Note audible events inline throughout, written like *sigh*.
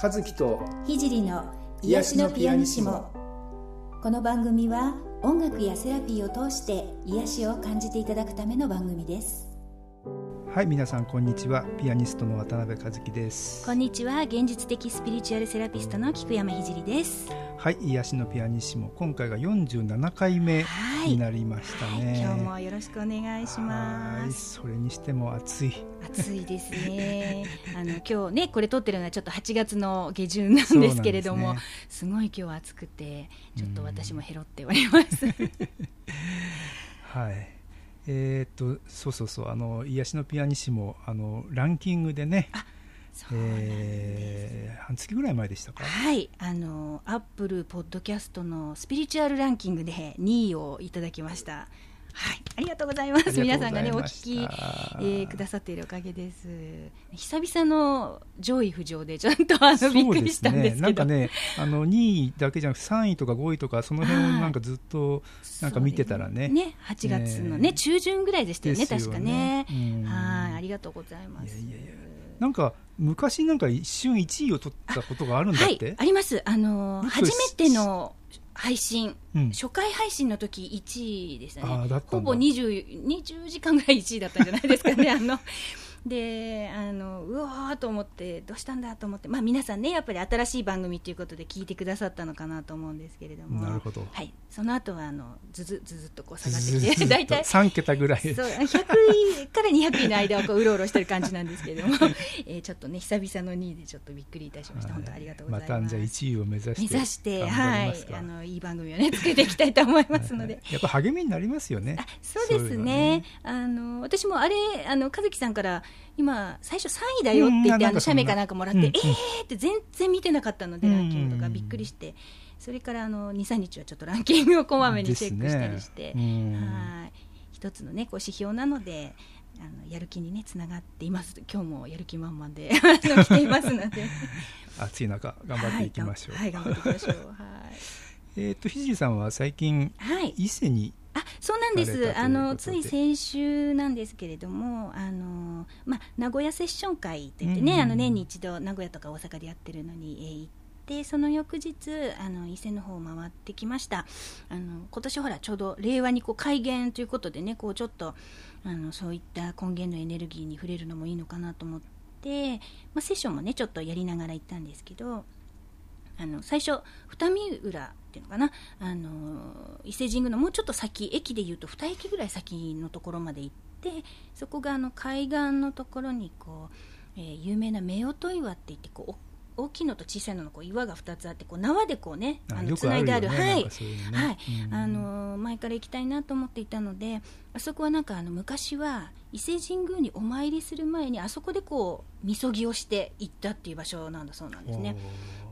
和樹と聖の癒しのピアニシモ。この番組は音楽やセラピーを通して癒しを感じていただくための番組です。はい皆さんこんにちは。ピアニストの渡辺和樹です。こんにちは現実的スピリチュアルセラピストの菊山聖です。はい癒しのピアニッシモ今回が47回目になりましたね、はい、今日もよろしくお願いします。それにしても暑い。暑いですね。*laughs* あの今日ねこれ撮ってるのはちょっと8月の下旬なんですけれどもす、ね,、ごい今日は暑くてちょっと私もへろっております。*laughs* はいえー、っとそうそうそうあの癒しのピアニッシモあのランキングでねえー、半月ぐらい前でしたか？はいあのアップルポッドキャストのスピリチュアルランキングで2位をいただきましたはい、ありがとうございます。皆さんがね、お聞き、えー、くださっているおかげです。久々の上位浮上で、ちょっとあの、びっくりしたんですけど。なんかね、あの2位だけじゃなくて、3位とか5位とか、その辺をなんかずっと、なんか見てたらね。ね、8月のね、中旬ぐらいでしたよね、確かね。はい、ありがとうございます。いやいやいや。なんか昔なんか一瞬1位を取ったことがあるんだって、はい、あります。あの初めての配信、うん、初回配信の時1位でしたね。ほぼ 20, 20時間ぐらい1位だったんじゃないですかね。*laughs* あのであのうわーと思ってどうしたんだと思って、まあ、皆さんねやっぱり新しい番組ということで聞いてくださったのかなと思うんですけれども。なるほど、はい、その後はあのずずずずっとこう下がってきて大体。3桁ぐらい。そう100位から200位の間をこううろうろしてる感じなんですけれども、*laughs* えー、ちょっとね久々の2位でちょっとびっくりいたしました、はい、本当ありがとうございます。またじゃあ1位を目指して目指してはい。あのいい番組をね作っていきたいと思いますので、やっぱ励みになりますよね。そうですね、ね、あの私もあれあの和樹さんから今最初3位だよって言って、あの写メかなんかもらって、うん、えーって全然見てなかったので、ランキングとかびっくりして、それからあの23日はちょっとランキングをこまめにチェックしたりして、ね、はい。一つのねこう指標なのであのやる気にねつながっています。今日もやる気満々で *laughs* 来ていますので。*laughs* 暑い中頑張っていきましょう。はい、はい、頑張っていきましょう。はい。*laughs* えっとひじさんは最近、はい、伊勢にあそうなんです。あのつい先週なんですけれどもあの、まあ、名古屋セッション会といってね、うん。うん、あの年に一度名古屋とか大阪でやってるのに、えー、行ってその翌日あの伊勢の方を回ってきました。あの今年ほらちょうど令和にこう改元ということでねこうちょっとあのそういった根源のエネルギーに触れるのもいいのかなと思って、まあ、セッションもねちょっとやりながら行ったんですけどあの最初二見浦っていうのかな。あの伊勢神宮のもうちょっと先駅でいうと2駅ぐらい先のところまで行ってそこがあの海岸のところにこう、えー、有名な夫婦岩って言ってこう大きいのと小さいののこう岩が2つあってこう縄でこうねあのつないである、ね、はい、はい、あの前から行きたいなと思っていたのであそこはなんかあの昔は伊勢神宮にお参りする前にあそこでこうみそぎをして行ったっていう場所なんだそうなんですね。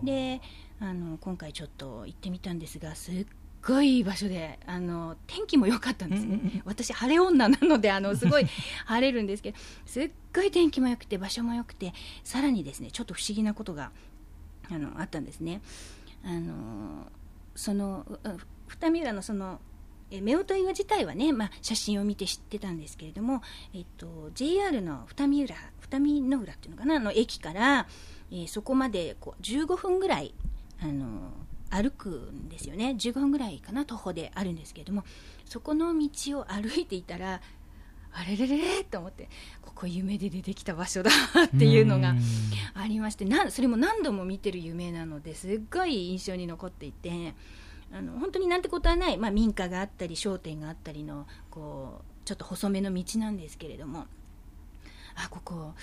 であの今回ちょっと行ってみたんですがすっごいいい場所であの天気も良かったんですね、私晴れ女なのであのすごい晴れるんですけどすっごい天気も良くて場所も良くてさらにですねちょっと不思議なことがあのあったんですね。あのその二見浦のそのえ夫婦岩自体はね、まあ、写真を見て知ってたんですけれども、えっと、JR の二見浦二見の浦っていうのかなの駅から、えー、そこまでこう15分ぐらいあの歩くんですよね。15分ぐらいかな徒歩であるんですけれどもそこの道を歩いていたらあれれれれと思ってここ夢で出てきた場所だっていうのがありましてなそれも何度も見てる夢なのですっごい印象に残っていてあの本当になんてことはない、まあ、民家があったり商店があったりのこうちょっと細めの道なんですけれどもあここ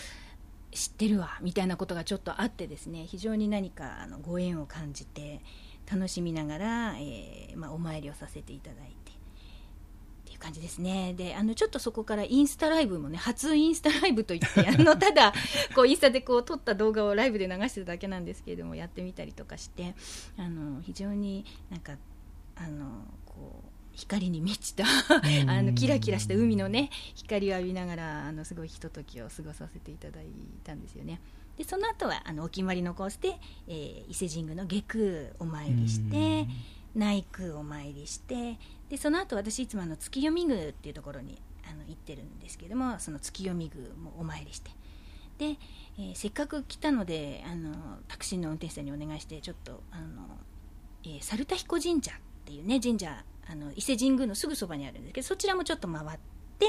知ってるわみたいなことがちょっとあってですね非常に何かあのご縁を感じて楽しみながら、えー、まあ、お参りをさせていただいてっていう感じですね。であのちょっとそこからインスタライブもね初インスタライブといって *laughs* あのただこうインスタでこう撮った動画をライブで流してるだけなんですけれどもやってみたりとかしてあの非常になんかあのこう光に満ちたあのキラキラした海のね光を浴びながらあのすごいひとときを過ごさせていただいたんですよね。でその後はあのお決まりのコースで、えー、伊勢神宮の下空お参りして内宮お参りしてでその後私いつもあの月読宮っていうところにあの行ってるんですけどもその月読宮もお参りして。で、えー、せっかく来たのであのタクシーの運転手さんにお願いしてちょっとあの、えー、猿田彦神社っていうね神社あの伊勢神宮のすぐそばにあるんですけどそちらもちょっと回って、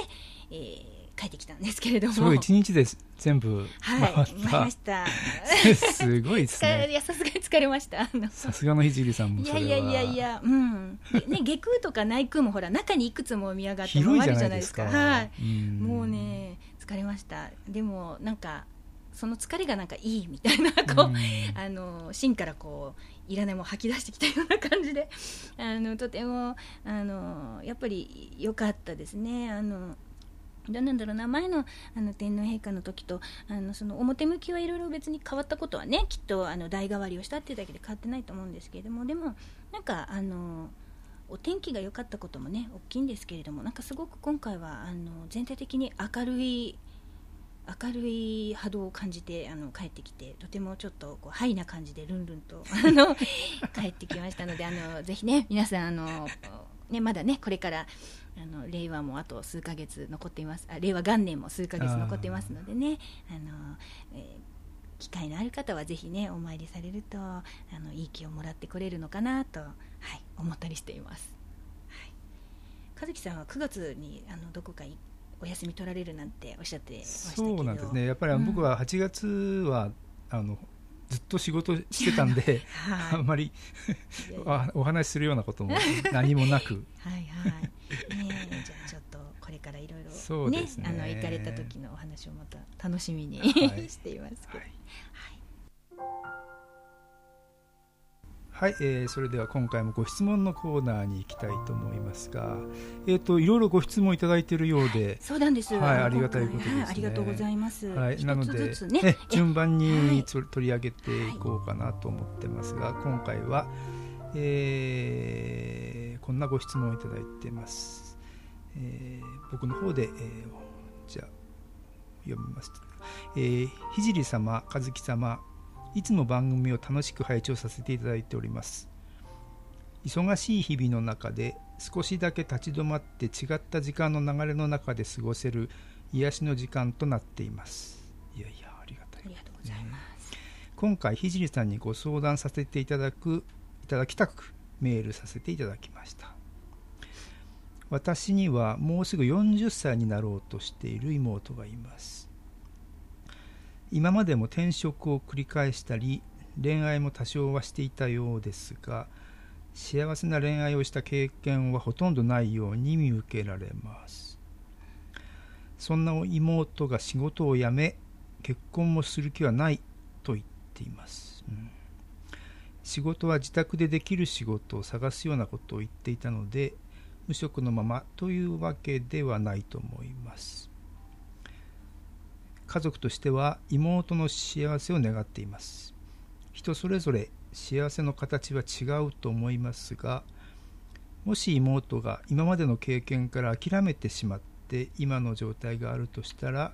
えー、帰ってきたんですけれども。すごい一日で全部回った、はい、回りました。*laughs* すごいですね。*laughs* いやさすがに疲れました。さすがのひじりさんもいやいやいやいやうん。ね下空とか内空もほら中にいくつも見上がって回るじゃないですか。はい。もうね疲れました。でもなんかその疲れがなんかいいみたいなこう、あの芯からこういらないも吐き出してきたような感じであのとてもあのやっぱり良かったですね。あのどうなんだろうな前のあの天皇陛下の時とあのその表向きはいろいろ別に変わったことはねきっとあの代替わりをしたっていうだけで変わってないと思うんですけれどもでもなんかあのお天気が良かったこともね大きいんですけれどもなんかすごく今回はあの全体的に明るい明るい波動を感じてあの帰ってきてとてもちょっとこうハイな感じでルンルンと *laughs* あの帰ってきましたのであのぜひね皆さんあのねまだねこれからあの令和もあと数ヶ月残っています。あ令和元年も数ヶ月残っていますのでねあの、えー、機会のある方はぜひねお参りされるとあのいい気をもらってこれるのかなと、はい、思ったりしています。はい、和樹さんは9月にあのどこかお休み取られるなんておっしゃってそうなんですね。やっぱり僕は8月は、うん、あのずっと仕事してたんで、はい、*laughs* あんまり *laughs* お話しするようなことも何もなく。はいはい、ね、*laughs* じゃあちょっとこれからいろいろね。あの行かれた時のお話をまた楽しみに、はい、していますけど、はいはい、えー、それでは今回もご質問のコーナーに行きたいと思いますが、えっ、ー、といろいろご質問いただいているようで、そうなんです。はい、ありがたいことです、ねはい、ありがとうございます。はい、なので、ね、順番に取り上げていこうかなと思ってますが、今回は、えー、こんなご質問をいただいてます。えー、僕の方で、えー、じゃあ読みます。えー、ひじり様、かずき様。いつも番組を楽しく拝聴させていただいております。忙しい日々の中で少しだけ立ち止まって違った時間の流れの中で過ごせる癒しの時間となっています。いやいやありがたい、ありがとうございます、今回ひじりさんにご相談させていただくいただきたくメールさせていただきました。私にはもうすぐ40歳になろうとしている妹がいます今までも転職を繰り返したり恋愛も多少はしていたようですが幸せな恋愛をした経験はほとんどないように見受けられます。そんな妹が仕事を辞め結婚もする気はないと言っています、うん、仕事は自宅でできる仕事を探すようなことを言っていたので無職のままというわけではないと思います。家族としては妹の幸せを願っています。人それぞれ幸せの形は違うと思いますがもし妹が今までの経験から諦めてしまって今の状態があるとしたら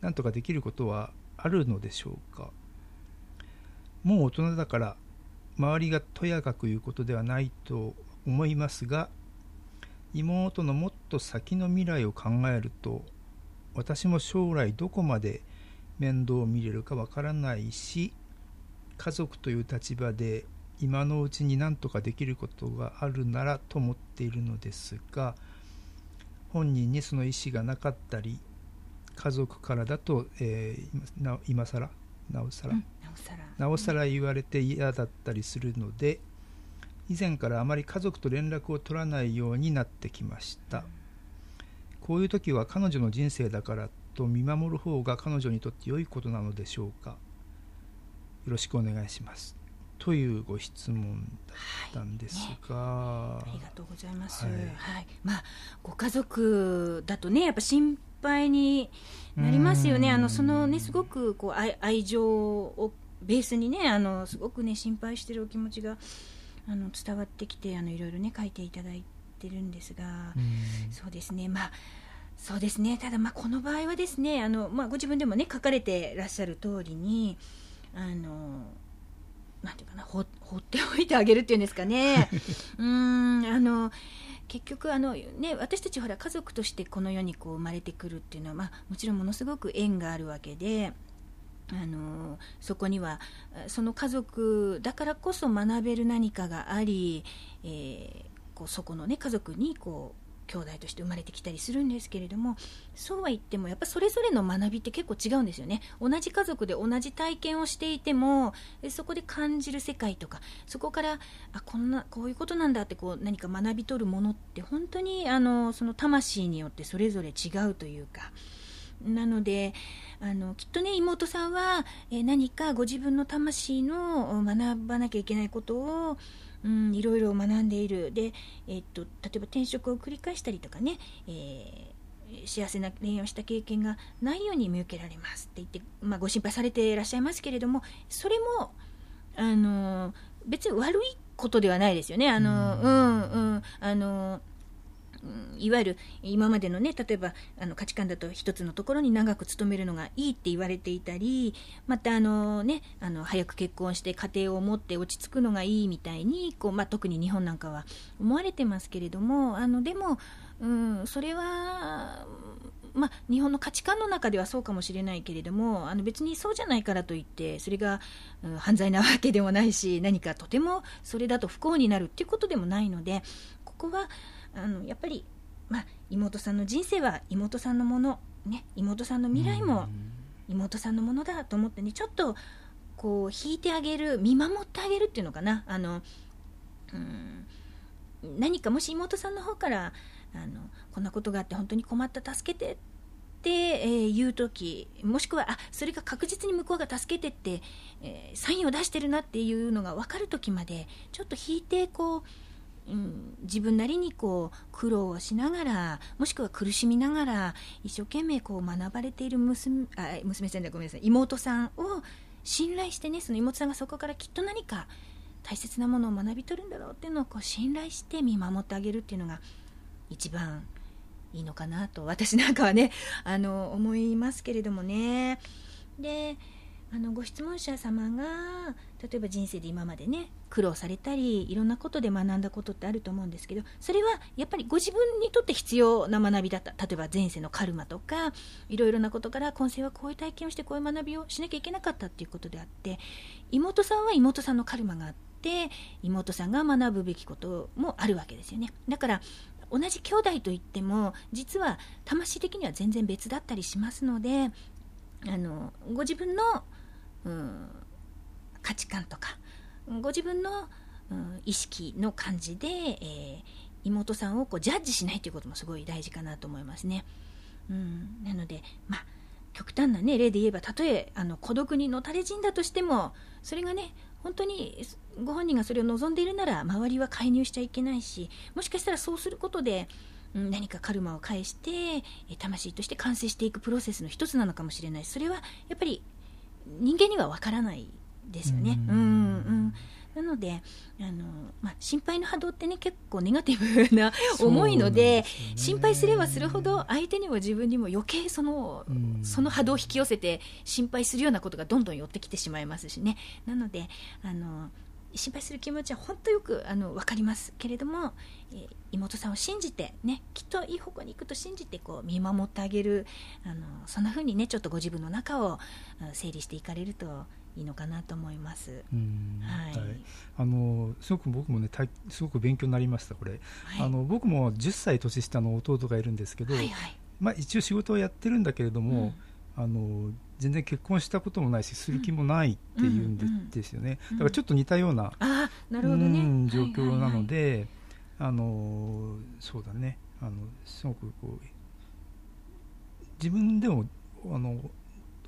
何とかできることはあるのでしょうか？もう大人だから周りがとやかく言うことではないと思いますが妹のもっと先の未来を考えると私も将来どこまで面倒を見れるかわからないし家族という立場で今のうちに何とかできることがあるならと思っているのですが本人にその意思がなかったり家族からだと、えー、な今更？なおさら、うん、なおさら言われて嫌だったりするので以前からあまり家族と連絡を取らないようになってきました。うんこういう時は彼女の人生だからと見守る方が彼女にとって良いことなのでしょうか？よろしくお願いします。というご質問だったんですが、はい。ね、ありがとうございます、はい、はい、まあ、ご家族だとねやっぱ心配になりますよね。あのそのねすごくこう愛愛情をベースにねあのすごくね心配してるお気持ちがあの伝わってきてあのいろいろね書いていただいってるんですが、そうですね、まあ、そうですね。ただ、まあ、この場合はですねあの、まあ、ご自分でも、ね、書かれてらっしゃる通りにあのなんていうかな放っておいてあげるっていうんですかね。*laughs* うんあの結局あの、ね、私たちほら家族としてこの世にこう生まれてくるっていうのは、まあ、もちろんものすごく縁があるわけであのそこにはその家族だからこそ学べる何かがあり、えー、こうそこの、ね、家族にこう兄弟として生まれてきたりするんですけれどもそうは言ってもやっぱそれぞれの学びって結構違うんですよね同じ家族で同じ体験をしていてもそこで感じる世界とかそこからあこんなこういうことなんだってこう何か学び取るものって本当にあのその魂によってそれぞれ違うというか。なのであのきっとね妹さんは、え何かご自分の魂の学ばなきゃいけないことをうん、いろいろ学んでいる。で、えっと、例えば転職を繰り返したりとかね、えー、幸せな恋愛をした経験がないように見受けられますって言って、まあ、ご心配されていらっしゃいますけれどもそれもあの別に悪いことではないですよね。あのうん、うん、あのいわゆる今までのね例えばあの価値観だと一つのところに長く勤めるのがいいって言われていたりまたあの、ね、あの早く結婚して家庭を持って落ち着くのがいいみたいにこう、まあ、特に日本なんかは思われてますけれどもあのでも、うん、それはまあ、日本の価値観の中ではそうかもしれないけれどもあの別にそうじゃないからといってそれが、うん、犯罪なわけでもないし何かとてもそれだと不幸になるっていうことでもないのでここはあのやっぱり、まあ、妹さんの人生は妹さんのもの、ね、妹さんの未来も妹さんのものだと思ってねちょっとこう引いてあげる見守ってあげるっていうのかな。あのうん何かもし妹さんの方からあのこんなことがあって本当に困った助けてって、えー、言う時もしくはあそれが確実に向こうが助けてって、えー、サインを出してるなっていうのが分かる時までちょっと引いてこううん、自分なりにこう苦労をしながらもしくは苦しみながら一生懸命こう学ばれている娘あ娘さんだごめんなさい妹さんを信頼してねその妹さんがそこからきっと何か大切なものを学び取るんだろうっていうのをこう信頼して見守ってあげるっていうのが一番いいのかなと私なんかはねあの思いますけれどもね。であのご質問者様が例えば人生で今までね苦労されたりいろんなことで学んだことってあると思うんですけどそれはやっぱりご自分にとって必要な学びだった。例えば前世のカルマとかいろいろなことから今世はこういう体験をしてこういう学びをしなきゃいけなかったっていうことであって妹さんは妹さんのカルマがあって妹さんが学ぶべきこともあるわけですよね。だから同じ兄弟といっても実は魂的には全然別だったりしますのであのご自分のうん、価値観とかご自分の、意識の感じで、えー、妹さんをこうジャッジしないということもすごい大事かなと思いますね。うん、なので、まあ、極端な、ね、例で言えばたとえあの孤独にのたれ死んだとしてもそれがね本当にご本人がそれを望んでいるなら周りは介入しちゃいけないしもしかしたらそうすることで何かカルマを返して魂として完成していくプロセスの一つなのかもしれないそれはやっぱり人間にはわからないですよね。うん、うん、なのであの、まあ、心配の波動ってね結構ネガティブな重いので、ね、心配すればするほど相手にも自分にも余計その,、その波動を引き寄せて心配するようなことがどんどん寄ってきてしまいますしね。なのであの心配する気持ちは本当よくあの分かりますけれども、えー、妹さんを信じて、ね、きっといい方向に行くと信じてこう見守ってあげるあのそんな風にねちょっとご自分の中を整理していかれるといいのかなと思います。はい、はい、あのすごく僕もねすごく勉強になりましたこれ、はい、あの僕も10歳年下の弟がいるんですけど、はいはい、まあ一応仕事をやってるんだけれども、うん、あの全然結婚したこともないしする気もないっていうんで,、ですよね。だからちょっと似たような,、あなるほどね、状況なので、あのそうだね。あのすごくこう自分でもあの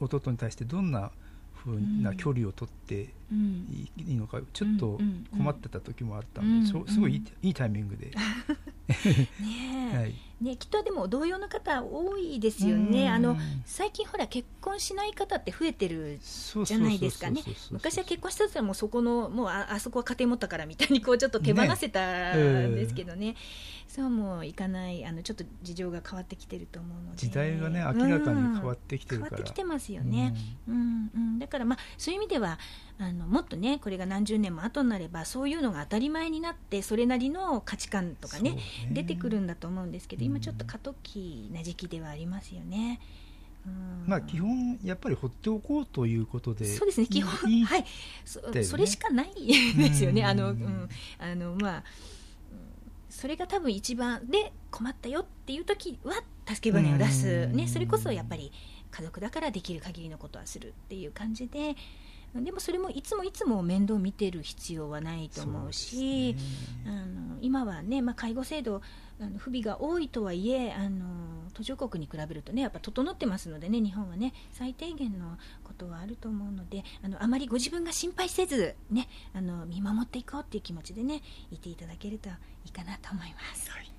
弟に対してどんなふうな距離を取っていいのかちょっと困ってた時もあったので、すごいいいいいタイミングで *laughs* ねはい。ね、きっとでも同様の方多いですよね、あの最近、ほら結婚しない方って増えてるじゃないですかね、昔は結婚したらもうそこのもうああそこは家庭持ったからみたいにこうちょっと手放せたんですけどね、ねそうもいかないあのちょっと事情が変わってきてると思うので。時代がね明らかに変わってきてるから、変わってきてますよね、うん、うん、だから、まあ、そういう意味ではあのもっとねこれが何十年も後になればそういうのが当たり前になってそれなりの価値観とかね、ね、出てくるんだと思うんですけど今ちょっと過渡期な時期ではありますよね。まあ基本やっぱり放っておこうということでそうですね基本はい。そね、それしかないですよねあの、うん、あのまあそれが多分一番で困ったよっていう時は助け舟を出す、ね、それこそやっぱり家族だからできる限りのことはするっていう感じででもそれもいつもいつも面倒見てる必要はないと思うし、ね、あの今はね、まあ、介護制度あの不備が多いとはいえあの途上国に比べるとねやっぱ整ってますのでね日本はね最低限のことはあると思うのであのあまりご自分が心配せずねあの見守っていこうっていう気持ちでねいていただけるといいかなと思います。はい。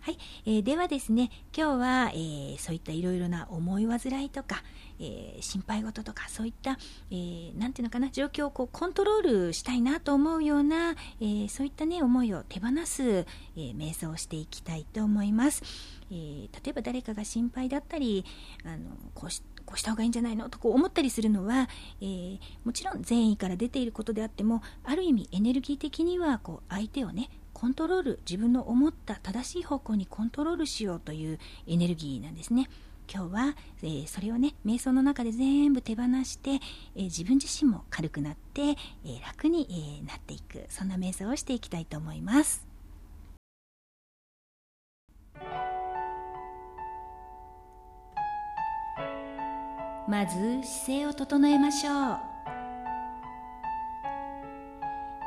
はい、えー、ではですね今日は、えー、そういったいろいろな思い煩いとか、えー、心配事とかそういった、えー、ていうのかな状況をこうコントロールしたいなと思うような、えー、そういったね思いを手放す、えー、瞑想をしていきたいと思います、えー、例えば誰かが心配だったりあのこうしこうした方がいいんじゃないのとこう思ったりするのは、えー、もちろん善意から出ていることであってもある意味エネルギー的にはこう相手をねコントロール自分の思った正しい方向にコントロールしようというエネルギーなんですね。今日は、えー、それをね瞑想の中で全部手放して、えー、自分自身も軽くなって、えー、楽に、えなっていくそんな瞑想をしていきたいと思います。まず姿勢を整えましょう。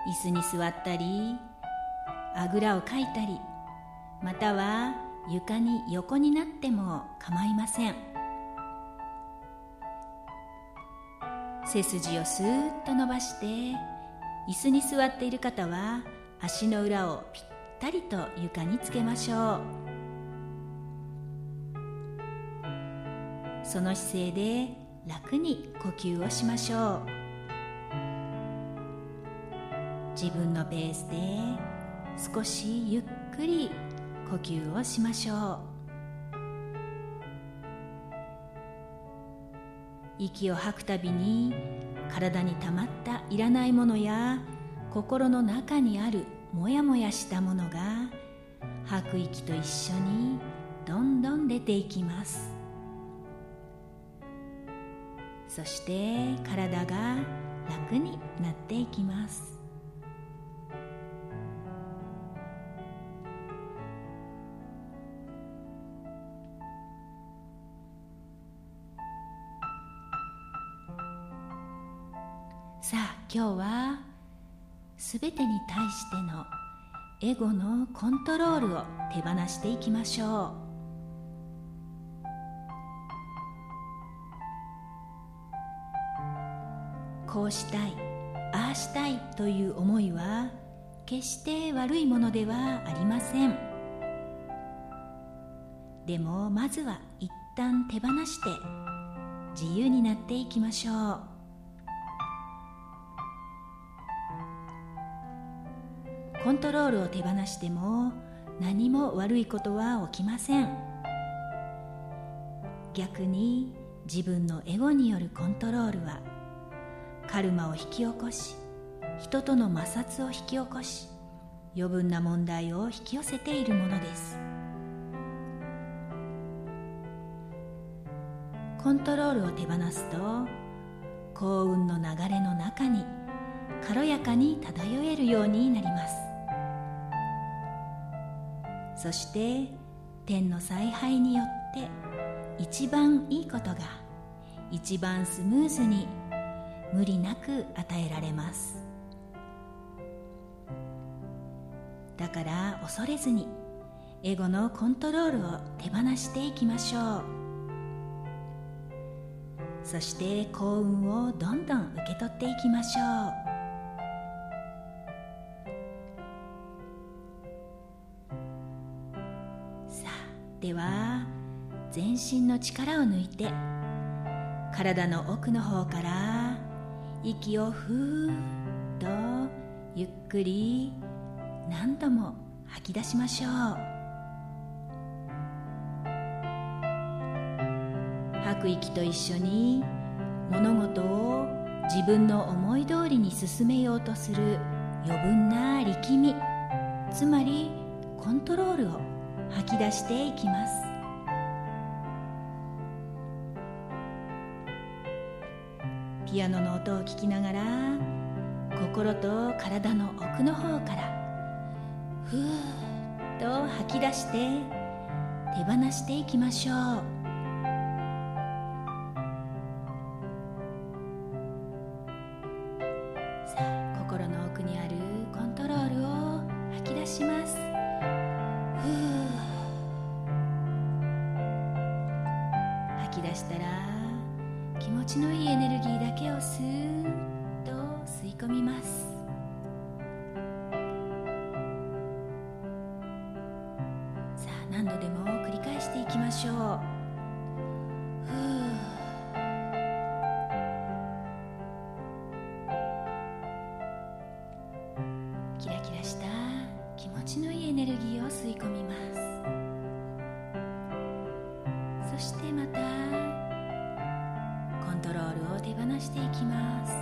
椅子に座ったりあぐらをかいたりまたは床に横になっても構いません。背筋をスーッと伸ばして椅子に座っている方は足の裏をぴったりと床につけましょう。その姿勢で楽に呼吸をしましょう。自分のペースで少しゆっくり呼吸をしましょう息を吐くたびに体にたまったいらないものや心の中にあるもやもやしたものが吐く息と一緒にどんどん出ていきます。そして体が楽になっていきます。今日は全てに対してのエゴのコントロールを手放していきましょう。こうしたいああしたいという思いは決して悪いものではありません。でもまずは一旦手放して自由になっていきましょう。コントロールを手放しても何も悪いことは起きません。逆に自分のエゴによるコントロールはカルマを引き起こし人との摩擦を引き起こし余分な問題を引き寄せているものです。コントロールを手放すと幸運の流れの中に軽やかに漂えるようになります。そして天の采配によって一番いいことが一番スムーズに無理なく与えられます。だから恐れずにエゴのコントロールを手放していきましょう。そして幸運をどんどん受け取っていきましょう。では全身の力を抜いて体の奥の方から息をふーっとゆっくり何度も吐き出しましょう。吐く息と一緒に物事を自分の思い通りに進めようとする余分な力みつまりコントロールを。吐き出していきます。ピアノの音を聞きながら心と体の奥の方からふーっと吐き出して手放していきましょう。しょう。ふう。キラキラした気持ちのいいエネルギーを吸い込みます。そしてまたコントロールを手放していきます。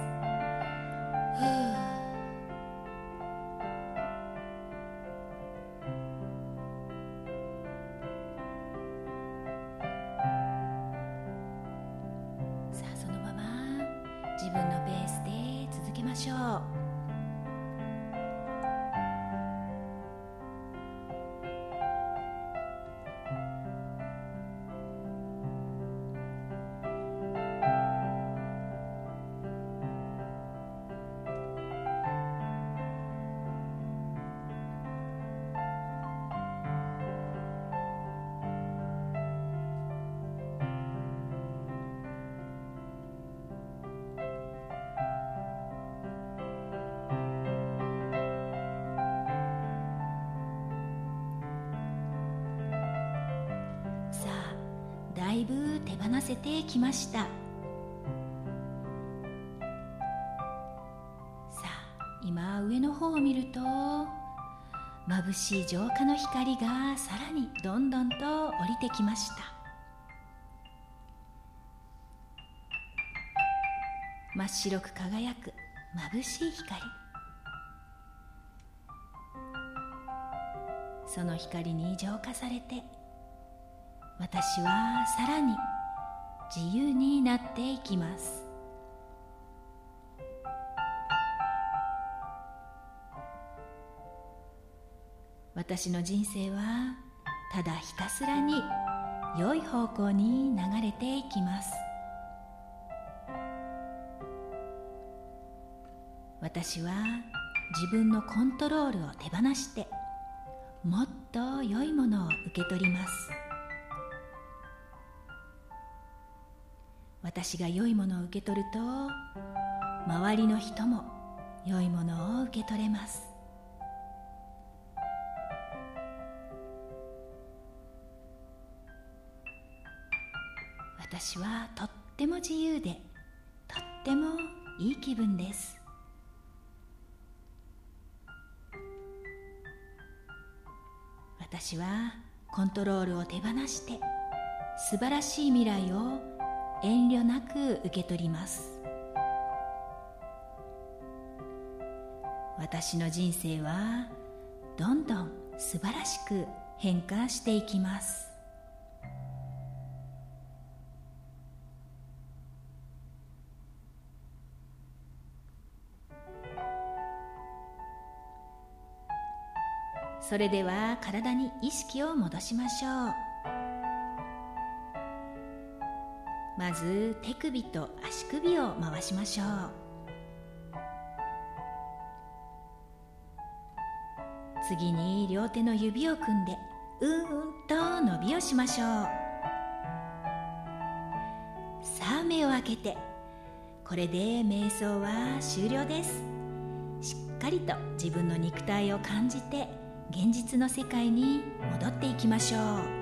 いぶ手放せてきました。さあ今上の方を見ると眩しい浄化の光がさらにどんどんと降りてきました。真っ白く輝く眩しい光。その光に浄化されて私はさらに自由になっていきます。私の人生はただひたすらに良い方向に流れていきます。私は自分のコントロールを手放してもっと良いものを受け取ります。私が良いものを受け取ると周りの人も良いものを受け取れます。私はとっても自由でとってもいい気分です。私はコントロールを手放して素晴らしい未来を遠慮なく受け取ります。私の人生はどんどん素晴らしく変化していきます。それでは体に意識を戻しましょう。まず手首と足首を回しましょう。次に両手の指を組んでうーんと伸びをしましょう。さあ目を開けてこれで瞑想は終了です。しっかりと自分の肉体を感じて現実の世界に戻っていきましょう。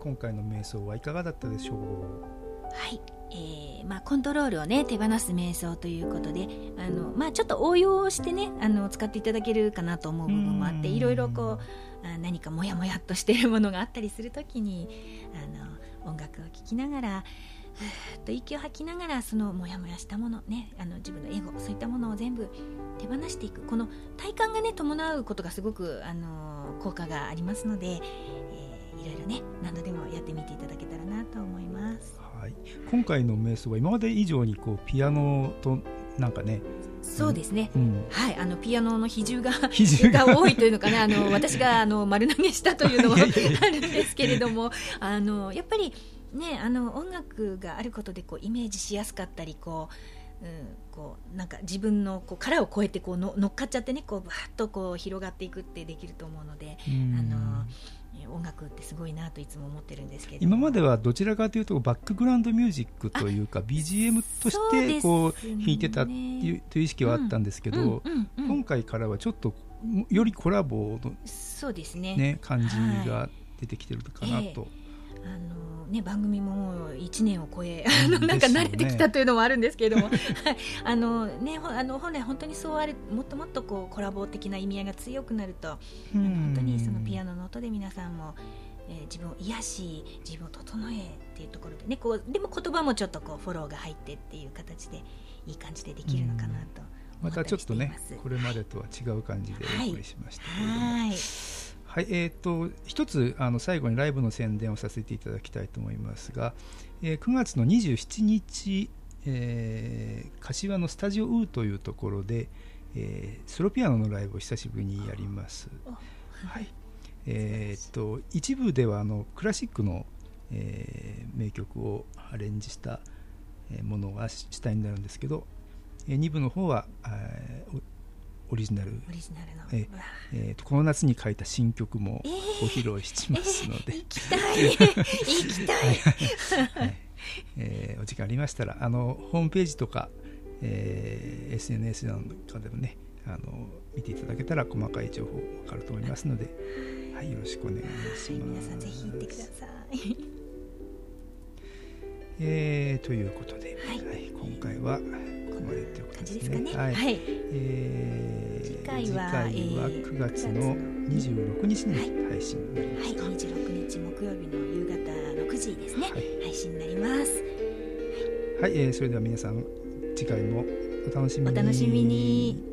今回の瞑想はいかがだったでしょう？はい。えーまあ、コントロールを、ね、手放す瞑想ということであの、まあ、ちょっと応用して、ね、あの使っていただけるかなと思う部分もあっていろいろこうあ何かモヤモヤっとしているものがあったりするときにあの音楽を聴きながらふーっと息を吐きながらそのモヤモヤしたもの、ね、あの自分のエゴそういったものを全部手放していく。この体感が、ね、伴うことがすごくあの効果がありますので、えー、いろいろね何度でもやってみていただけたらなと思います。はい、今回の瞑想は今まで以上にこうピアノとなんかねそうですね、うん、はい、あのピアノの比重が *laughs* 比重が。多いというのかな、あの *laughs* 私があの丸投げしたというのもあるんですけれども、あのやっぱりね、あの音楽があることでこうイメージしやすかったりこう、うん、こうなんか自分のこう殻を超えてこうの乗っかっちゃってねこうバーッとこう広がっていくってできると思うので。あの音楽ってすごいなといつも思ってるんですけど。今まではどちらかというとバックグラウンドミュージックというか BGM としてこう弾いてたっていうという意識はあったんですけど、今回からはちょっとよりコラボの、そうですね。ね感じが出てきてるかなと。えーあのね、番組ももう1年を超え、あのなんか慣れてきたというのもあるんですけれども、はい、あのね、あの本来、本当にそうあるもっともっとこうコラボ的な意味合いが強くなると、本当にそのピアノの音で皆さんも、えー、自分を癒し、自分を整えっていうところでね、こうでも言葉もちょっとこうフォローが入ってっていう形でいい感じでできるのかなとまたちょっとね、これまでとは違う感じでお送りしましたけれども。はいはい、えーと、一つあの最後にライブの宣伝をさせていただきたいと思いますが、えー、9月の27日、えー、柏のスタジオウーというところで、えー、ソロピアノのライブを久しぶりにやります。はいえーと、一部ではあのクラシックの、えー、名曲をアレンジしたものが主体になるんですけど、えー、2部の方は、えー、オリジナル。オリジナルの。ええー、とこの夏に書いた新曲もご披露しますので、えー、行きた *laughs* い。行きたい、はい。えー、お時間ありましたらあのホームページとか、えー、SNS なんかでもねあの見ていただけたら細かい情報わかると思いますので、はい、よろしくお願いします。皆さんぜひ行ってください。えー、ということで、はい、はい、今回はこまでということですね。はい、はい、えー、次回は次回は9月の26日に配信になりますか。はい、はい、26日木曜日の夕方6時ですね、はい、配信になります。はい、えー、それでは皆さん次回もお楽しみに。お楽しみに。